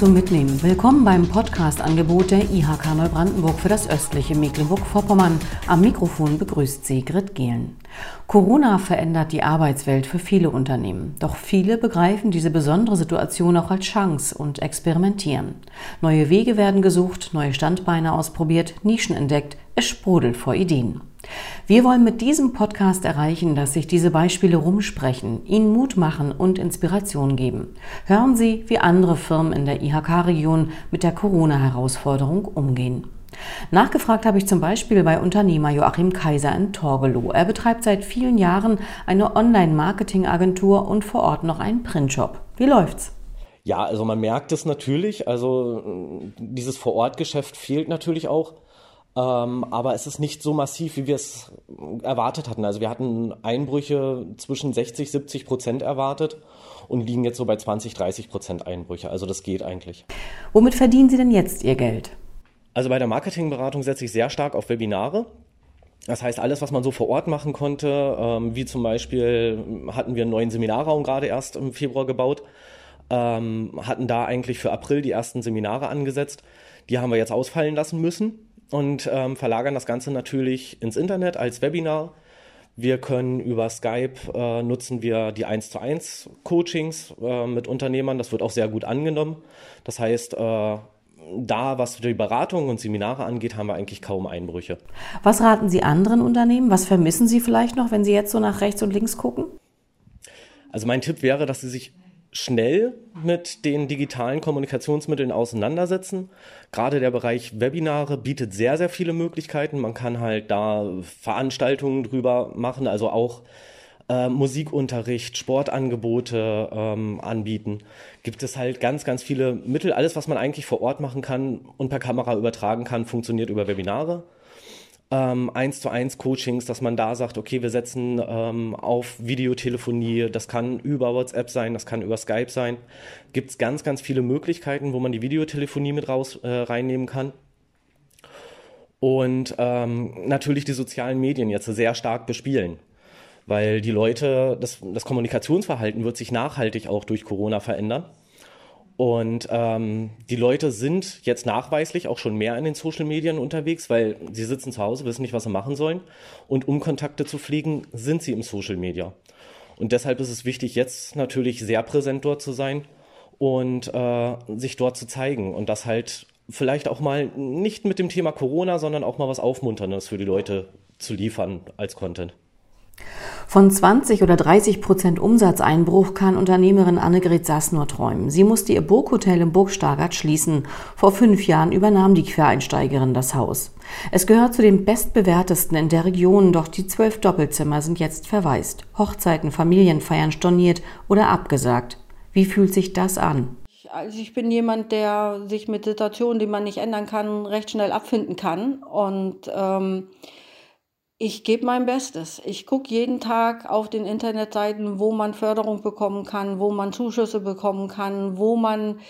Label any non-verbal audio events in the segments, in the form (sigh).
zum Mitnehmen. Willkommen beim Podcast-Angebot der IHK Neubrandenburg für das östliche Mecklenburg-Vorpommern. Am Mikrofon begrüßt sie Grit Gehlen. Corona verändert die Arbeitswelt für viele Unternehmen. Doch viele begreifen diese besondere Situation auch als Chance und experimentieren. Neue Wege werden gesucht, neue Standbeine ausprobiert, Nischen entdeckt. Es sprudelt vor Ideen. Wir wollen mit diesem Podcast erreichen, dass sich diese Beispiele rumsprechen, Ihnen Mut machen und Inspiration geben. Hören Sie, wie andere Firmen in der IHK-Region mit der Corona-Herausforderung umgehen. Nachgefragt habe ich zum Beispiel bei Unternehmer Joachim Kaiser in Torgelow. Er betreibt seit vielen Jahren eine Online-Marketing-Agentur und vor Ort noch einen Printshop. Wie läuft's? Ja, also man merkt es natürlich. Also dieses Vorortgeschäft fehlt natürlich auch. Ähm, aber es ist nicht so massiv, wie wir es erwartet hatten. Also wir hatten Einbrüche zwischen 60, 70 Prozent erwartet und liegen jetzt so bei 20, 30 Prozent Einbrüche. Also das geht eigentlich. Womit verdienen Sie denn jetzt Ihr Geld? Also bei der Marketingberatung setze ich sehr stark auf Webinare. Das heißt, alles, was man so vor Ort machen konnte, ähm, wie zum Beispiel hatten wir einen neuen Seminarraum gerade erst im Februar gebaut, ähm, hatten da eigentlich für April die ersten Seminare angesetzt. Die haben wir jetzt ausfallen lassen müssen und ähm, verlagern das Ganze natürlich ins Internet als Webinar. Wir können über Skype äh, nutzen wir die 1 zu 1 Coachings äh, mit Unternehmern. Das wird auch sehr gut angenommen. Das heißt, äh, da, was die Beratung und Seminare angeht, haben wir eigentlich kaum Einbrüche. Was raten Sie anderen Unternehmen? Was vermissen Sie vielleicht noch, wenn Sie jetzt so nach rechts und links gucken? Also mein Tipp wäre, dass Sie sich schnell mit den digitalen Kommunikationsmitteln auseinandersetzen. Gerade der Bereich Webinare bietet sehr, sehr viele Möglichkeiten. Man kann halt da Veranstaltungen drüber machen, also auch äh, Musikunterricht, Sportangebote ähm, anbieten. Gibt es halt ganz, ganz viele Mittel. Alles, was man eigentlich vor Ort machen kann und per Kamera übertragen kann, funktioniert über Webinare ähm, eins zu eins Coachings, dass man da sagt, okay, wir setzen ähm, auf Videotelefonie, das kann über WhatsApp sein, das kann über Skype sein. Gibt es ganz, ganz viele Möglichkeiten, wo man die Videotelefonie mit raus äh, reinnehmen kann. Und ähm, natürlich die sozialen Medien jetzt sehr stark bespielen. Weil die Leute, das, das Kommunikationsverhalten wird sich nachhaltig auch durch Corona verändern. Und ähm, die Leute sind jetzt nachweislich auch schon mehr in den Social Medien unterwegs, weil sie sitzen zu Hause, wissen nicht, was sie machen sollen. Und um Kontakte zu pflegen, sind sie im Social Media. Und deshalb ist es wichtig, jetzt natürlich sehr präsent dort zu sein und äh, sich dort zu zeigen. Und das halt vielleicht auch mal nicht mit dem Thema Corona, sondern auch mal was Aufmunterndes für die Leute zu liefern als Content. Von 20 oder 30 Prozent Umsatzeinbruch kann Unternehmerin Annegret Sass nur träumen. Sie musste ihr Burghotel im Burgstargard schließen. Vor fünf Jahren übernahm die Quereinsteigerin das Haus. Es gehört zu den bestbewertesten in der Region, doch die zwölf Doppelzimmer sind jetzt verwaist. Hochzeiten, Familienfeiern storniert oder abgesagt. Wie fühlt sich das an? Also ich bin jemand, der sich mit Situationen, die man nicht ändern kann, recht schnell abfinden kann. Und ähm, ich gebe mein Bestes. Ich gucke jeden Tag auf den Internetseiten, wo man Förderung bekommen kann, wo man Zuschüsse bekommen kann, wo man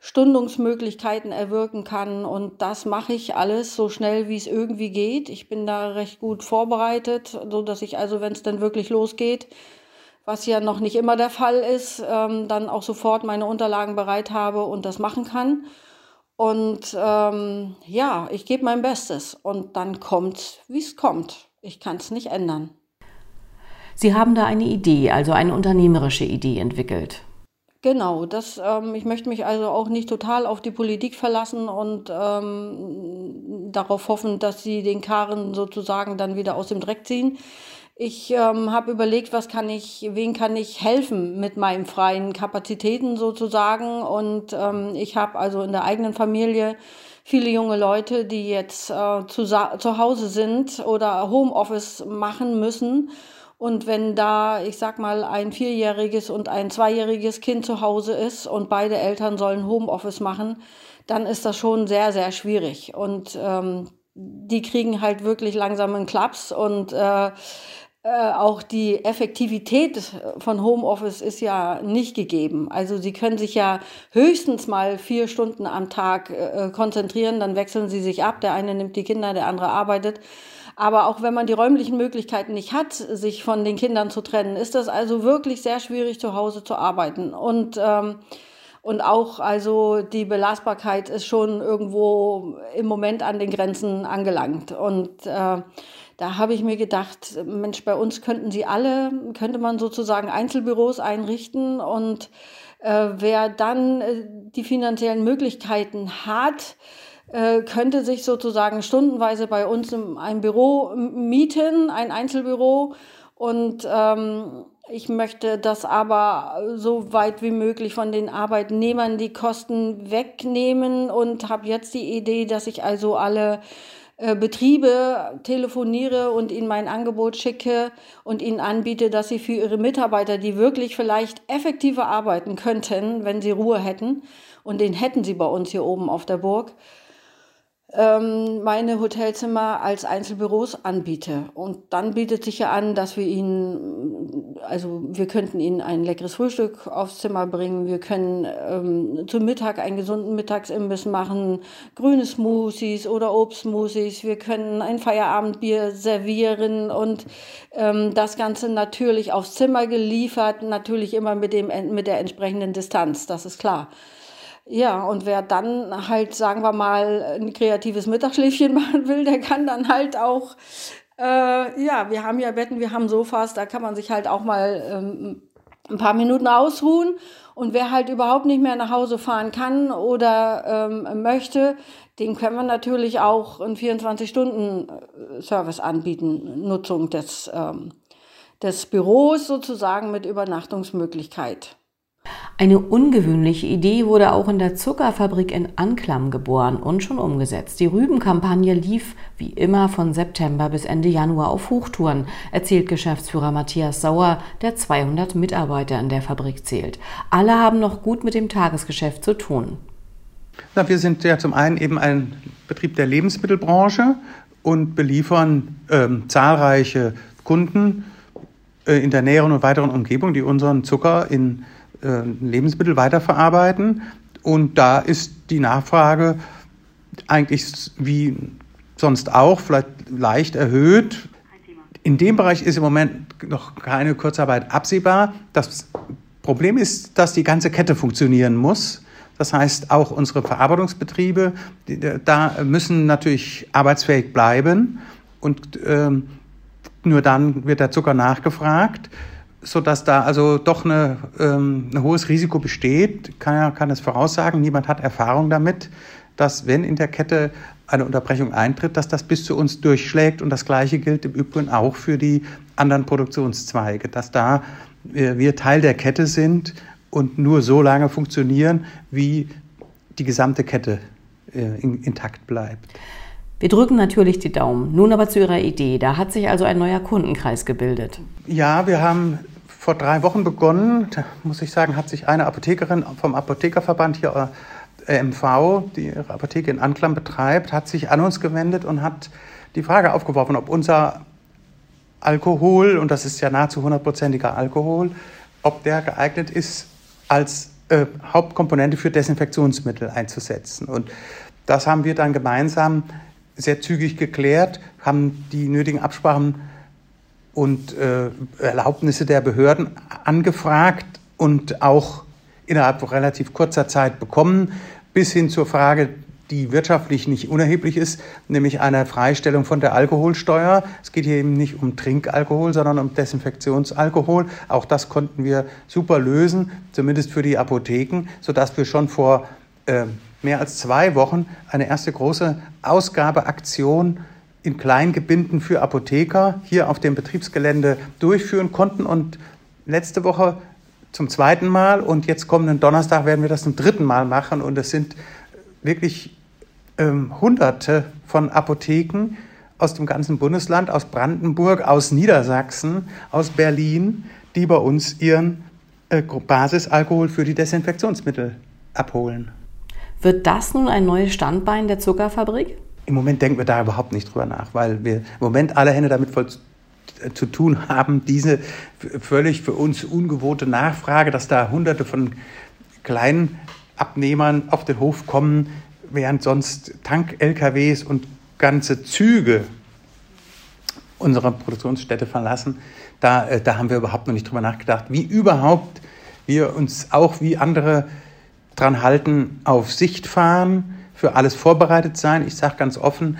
Stundungsmöglichkeiten erwirken kann. Und das mache ich alles so schnell, wie es irgendwie geht. Ich bin da recht gut vorbereitet, so dass ich also, wenn es dann wirklich losgeht, was ja noch nicht immer der Fall ist, ähm, dann auch sofort meine Unterlagen bereit habe und das machen kann. Und ähm, ja, ich gebe mein Bestes und dann kommt, wie es kommt. Ich kann es nicht ändern. Sie haben da eine Idee, also eine unternehmerische Idee entwickelt. Genau, das, ähm, ich möchte mich also auch nicht total auf die Politik verlassen und ähm, darauf hoffen, dass sie den Karren sozusagen dann wieder aus dem Dreck ziehen. Ich ähm, habe überlegt, was kann ich, wen kann ich helfen mit meinen freien Kapazitäten sozusagen. Und ähm, ich habe also in der eigenen Familie viele junge Leute, die jetzt äh, zu, zu Hause sind oder Homeoffice machen müssen. Und wenn da, ich sag mal, ein vierjähriges und ein zweijähriges Kind zu Hause ist und beide Eltern sollen Homeoffice machen, dann ist das schon sehr, sehr schwierig. Und ähm, die kriegen halt wirklich langsam einen Klaps und äh, äh, auch die Effektivität von Homeoffice ist ja nicht gegeben. Also Sie können sich ja höchstens mal vier Stunden am Tag äh, konzentrieren, dann wechseln Sie sich ab. Der eine nimmt die Kinder, der andere arbeitet. Aber auch wenn man die räumlichen Möglichkeiten nicht hat, sich von den Kindern zu trennen, ist das also wirklich sehr schwierig, zu Hause zu arbeiten. Und ähm, Und auch also die Belastbarkeit ist schon irgendwo im Moment an den Grenzen angelangt. Und äh, da habe ich mir gedacht, Mensch, bei uns könnten sie alle, könnte man sozusagen Einzelbüros einrichten und äh, wer dann äh, die finanziellen Möglichkeiten hat, könnte sich sozusagen stundenweise bei uns ein Büro mieten, ein Einzelbüro. Und ähm, ich möchte das aber so weit wie möglich von den Arbeitnehmern die Kosten wegnehmen und habe jetzt die Idee, dass ich also alle äh, Betriebe telefoniere und ihnen mein Angebot schicke und ihnen anbiete, dass sie für ihre Mitarbeiter, die wirklich vielleicht effektiver arbeiten könnten, wenn sie Ruhe hätten, und den hätten sie bei uns hier oben auf der Burg, ähm, meine Hotelzimmer als Einzelbüros anbiete. Und dann bietet sich ja an, dass wir ihnen, also wir könnten ihnen ein leckeres Frühstück aufs Zimmer bringen, wir können ähm, zum Mittag einen gesunden Mittagsimbiss machen, grüne Smoothies oder Obstsmoothies, wir können ein Feierabendbier servieren und ähm, das Ganze natürlich aufs Zimmer geliefert, natürlich immer mit, dem, mit der entsprechenden Distanz, das ist klar. Ja, und wer dann halt, sagen wir mal, ein kreatives Mittagsschläfchen (laughs) machen will, der kann dann halt auch, äh, ja, wir haben ja Betten, wir haben Sofas, da kann man sich halt auch mal ähm, ein paar Minuten ausruhen. Und wer halt überhaupt nicht mehr nach Hause fahren kann oder ähm, möchte, dem können wir natürlich auch einen 24-Stunden-Service anbieten, Nutzung des, ähm, des Büros sozusagen mit Übernachtungsmöglichkeit. Eine ungewöhnliche Idee wurde auch in der Zuckerfabrik in Anklam geboren und schon umgesetzt. Die Rübenkampagne lief wie immer von September bis Ende Januar auf Hochtouren, erzählt Geschäftsführer Matthias Sauer, der 200 Mitarbeiter in der Fabrik zählt. Alle haben noch gut mit dem Tagesgeschäft zu tun. Na, wir sind ja zum einen eben ein Betrieb der Lebensmittelbranche und beliefern ähm, zahlreiche Kunden äh, in der näheren und weiteren Umgebung, die unseren Zucker in äh, Lebensmittel weiterverarbeiten. Und da ist die Nachfrage eigentlich wie sonst auch vielleicht leicht erhöht. In dem Bereich ist im Moment noch keine Kurzarbeit absehbar. Das Problem ist, dass die ganze Kette funktionieren muss. Das heißt, auch unsere Verarbeitungsbetriebe, da müssen natürlich arbeitsfähig bleiben. Und ähm, nur dann wird der Zucker nachgefragt sodass da also doch eine, ähm, ein hohes Risiko besteht, kann, kann es voraussagen. Niemand hat Erfahrung damit, dass wenn in der Kette eine Unterbrechung eintritt, dass das bis zu uns durchschlägt. Und das Gleiche gilt im Übrigen auch für die anderen Produktionszweige, dass da äh, wir Teil der Kette sind und nur so lange funktionieren, wie die gesamte Kette äh, in, intakt bleibt. Wir drücken natürlich die Daumen. Nun aber zu Ihrer Idee. Da hat sich also ein neuer Kundenkreis gebildet. Ja, wir haben vor drei Wochen begonnen. Da muss ich sagen, hat sich eine Apothekerin vom Apothekerverband hier, äh, MV, die ihre Apotheke in Anklam betreibt, hat sich an uns gewendet und hat die Frage aufgeworfen, ob unser Alkohol, und das ist ja nahezu hundertprozentiger Alkohol, ob der geeignet ist, als äh, Hauptkomponente für Desinfektionsmittel einzusetzen. Und das haben wir dann gemeinsam sehr zügig geklärt, haben die nötigen Absprachen und äh, Erlaubnisse der Behörden angefragt und auch innerhalb relativ kurzer Zeit bekommen, bis hin zur Frage, die wirtschaftlich nicht unerheblich ist, nämlich einer Freistellung von der Alkoholsteuer. Es geht hier eben nicht um Trinkalkohol, sondern um Desinfektionsalkohol. Auch das konnten wir super lösen, zumindest für die Apotheken, sodass wir schon vor äh, mehr als zwei Wochen eine erste große Ausgabeaktion in Kleingebinden für Apotheker hier auf dem Betriebsgelände durchführen konnten. Und letzte Woche zum zweiten Mal und jetzt kommenden Donnerstag werden wir das zum dritten Mal machen. Und es sind wirklich ähm, Hunderte von Apotheken aus dem ganzen Bundesland, aus Brandenburg, aus Niedersachsen, aus Berlin, die bei uns ihren äh, Basisalkohol für die Desinfektionsmittel abholen. Wird das nun ein neues Standbein der Zuckerfabrik? Im Moment denken wir da überhaupt nicht drüber nach, weil wir im Moment alle Hände damit voll zu tun haben, diese völlig für uns ungewohnte Nachfrage, dass da hunderte von kleinen Abnehmern auf den Hof kommen, während sonst Tank-LKWs und ganze Züge unsere Produktionsstätte verlassen. Da, äh, da haben wir überhaupt noch nicht drüber nachgedacht, wie überhaupt wir uns auch wie andere dran halten, auf Sicht fahren, für alles vorbereitet sein. Ich sage ganz offen,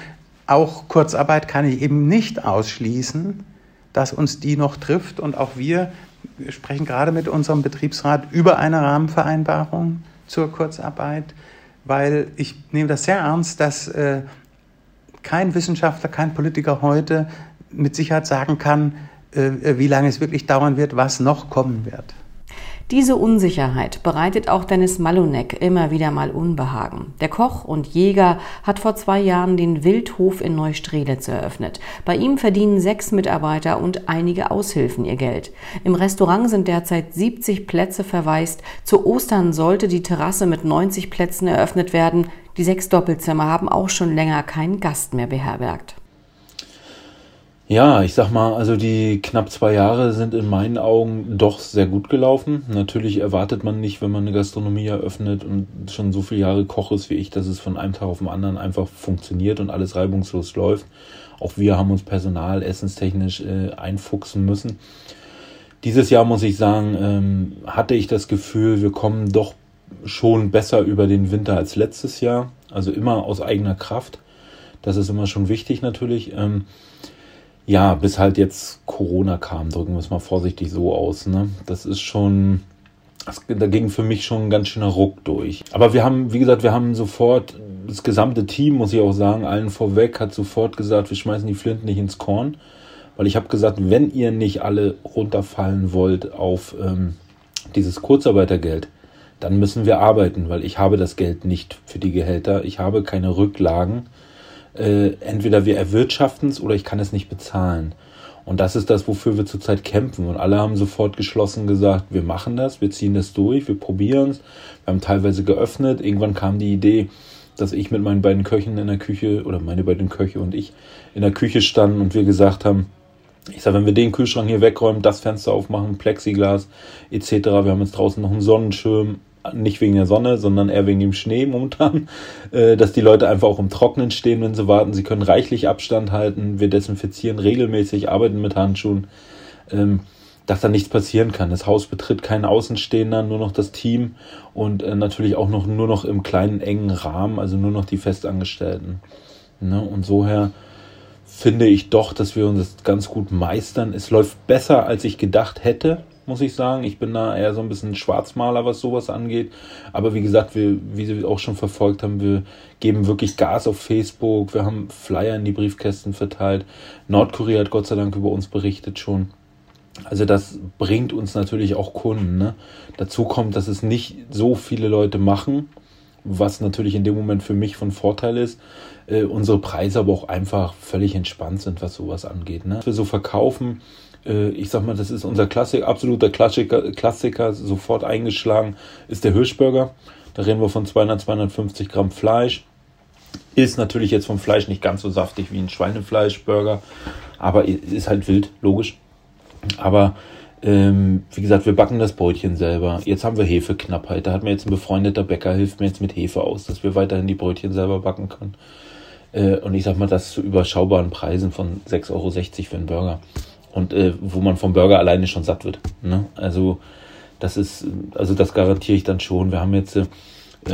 auch Kurzarbeit kann ich eben nicht ausschließen, dass uns die noch trifft. Und auch wir sprechen gerade mit unserem Betriebsrat über eine Rahmenvereinbarung zur Kurzarbeit, weil ich nehme das sehr ernst, dass äh, kein Wissenschaftler, kein Politiker heute mit Sicherheit sagen kann, äh, wie lange es wirklich dauern wird, was noch kommen wird. Diese Unsicherheit bereitet auch Dennis Malunek immer wieder mal Unbehagen. Der Koch und Jäger hat vor zwei Jahren den Wildhof in Neustrelitz eröffnet. Bei ihm verdienen sechs Mitarbeiter und einige Aushilfen ihr Geld. Im Restaurant sind derzeit 70 Plätze verwaist. Zu Ostern sollte die Terrasse mit 90 Plätzen eröffnet werden. Die sechs Doppelzimmer haben auch schon länger keinen Gast mehr beherbergt. Ja, ich sag mal, also die knapp zwei Jahre sind in meinen Augen doch sehr gut gelaufen. Natürlich erwartet man nicht, wenn man eine Gastronomie eröffnet und schon so viele Jahre Koch ist wie ich, dass es von einem Tag auf den anderen einfach funktioniert und alles reibungslos läuft. Auch wir haben uns personal, essenstechnisch äh, einfuchsen müssen. Dieses Jahr muss ich sagen, ähm, hatte ich das Gefühl, wir kommen doch schon besser über den Winter als letztes Jahr. Also immer aus eigener Kraft. Das ist immer schon wichtig natürlich. Ähm, ja, bis halt jetzt Corona kam, drücken wir es mal vorsichtig so aus. Ne? Das ist schon, das, da ging für mich schon ein ganz schöner Ruck durch. Aber wir haben, wie gesagt, wir haben sofort, das gesamte Team, muss ich auch sagen, allen vorweg, hat sofort gesagt, wir schmeißen die Flinten nicht ins Korn. Weil ich habe gesagt, wenn ihr nicht alle runterfallen wollt auf ähm, dieses Kurzarbeitergeld, dann müssen wir arbeiten, weil ich habe das Geld nicht für die Gehälter. Ich habe keine Rücklagen äh, entweder wir erwirtschaften es oder ich kann es nicht bezahlen. Und das ist das, wofür wir zurzeit kämpfen. Und alle haben sofort geschlossen gesagt, wir machen das, wir ziehen das durch, wir probieren es. Wir haben teilweise geöffnet. Irgendwann kam die Idee, dass ich mit meinen beiden Köchen in der Küche oder meine beiden Köche und ich in der Küche standen und wir gesagt haben, ich sage, wenn wir den Kühlschrank hier wegräumen, das Fenster aufmachen, Plexiglas etc. Wir haben jetzt draußen noch einen Sonnenschirm, nicht wegen der Sonne, sondern eher wegen dem Schnee momentan, (laughs) äh, dass die Leute einfach auch im Trocknen stehen, wenn sie warten. Sie können reichlich Abstand halten. Wir desinfizieren regelmäßig, arbeiten mit Handschuhen, ähm, dass da nichts passieren kann. Das Haus betritt keinen Außenstehender, nur noch das Team und äh, natürlich auch noch nur noch im kleinen engen Rahmen, also nur noch die Festangestellten. Ne? Und soher finde ich doch, dass wir uns das ganz gut meistern. Es läuft besser, als ich gedacht hätte muss ich sagen. Ich bin da eher so ein bisschen Schwarzmaler, was sowas angeht. Aber wie gesagt, wir, wie Sie auch schon verfolgt haben, wir geben wirklich Gas auf Facebook. Wir haben Flyer in die Briefkästen verteilt. Nordkorea hat Gott sei Dank über uns berichtet schon. Also das bringt uns natürlich auch Kunden. Ne? Dazu kommt, dass es nicht so viele Leute machen, was natürlich in dem Moment für mich von Vorteil ist. Äh, unsere Preise aber auch einfach völlig entspannt sind, was sowas angeht. Ne? Wir so verkaufen äh, ich sag mal, das ist unser Klassik, absoluter Klassiker, Klassiker, sofort eingeschlagen, ist der Hirschburger. Da reden wir von 200, 250 Gramm Fleisch. Ist natürlich jetzt vom Fleisch nicht ganz so saftig wie ein Schweinefleischburger, aber ist halt wild, logisch. Aber ähm, wie gesagt, wir backen das Brötchen selber. Jetzt haben wir Hefeknappheit. Da hat mir jetzt ein befreundeter Bäcker, hilft mir jetzt mit Hefe aus, dass wir weiterhin die Brötchen selber backen können. Äh, und ich sag mal, das zu überschaubaren Preisen von 6,60 Euro für einen Burger und äh, wo man vom Burger alleine schon satt wird. Ne? Also das ist, also das garantiere ich dann schon. Wir haben jetzt, äh,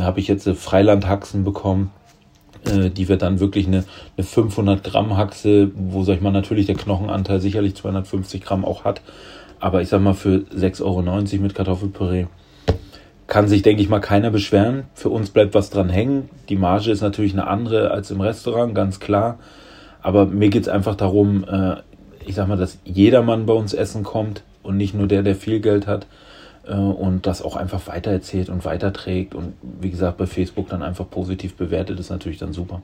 habe ich jetzt äh, Freilandhaxen bekommen, äh, die wird dann wirklich eine, eine 500 Gramm Haxe, wo sag ich mal natürlich der Knochenanteil sicherlich 250 Gramm auch hat, aber ich sag mal für 6,90 Euro mit Kartoffelpüree kann sich, denke ich mal, keiner beschweren. Für uns bleibt was dran hängen. Die Marge ist natürlich eine andere als im Restaurant, ganz klar. Aber mir geht es einfach darum, äh, ich sag mal, dass jedermann bei uns essen kommt und nicht nur der, der viel Geld hat äh, und das auch einfach weitererzählt und weiterträgt und wie gesagt bei Facebook dann einfach positiv bewertet, ist natürlich dann super.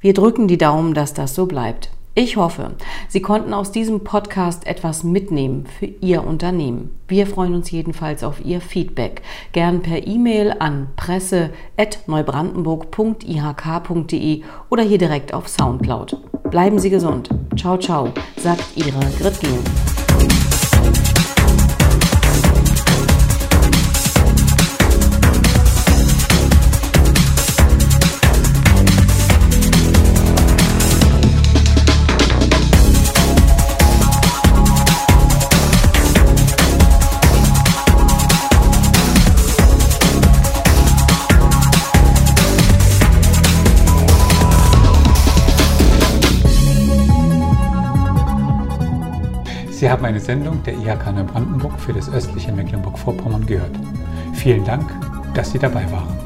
Wir drücken die Daumen, dass das so bleibt. Ich hoffe, Sie konnten aus diesem Podcast etwas mitnehmen für Ihr Unternehmen. Wir freuen uns jedenfalls auf Ihr Feedback. Gern per E-Mail an presse.neubrandenburg.ihk.de oder hier direkt auf Soundcloud. Bleiben Sie gesund. Ciao, ciao, sagt Ihre Grit haben eine Sendung der IHK Neubrandenburg für das östliche Mecklenburg-Vorpommern gehört. Vielen Dank, dass Sie dabei waren.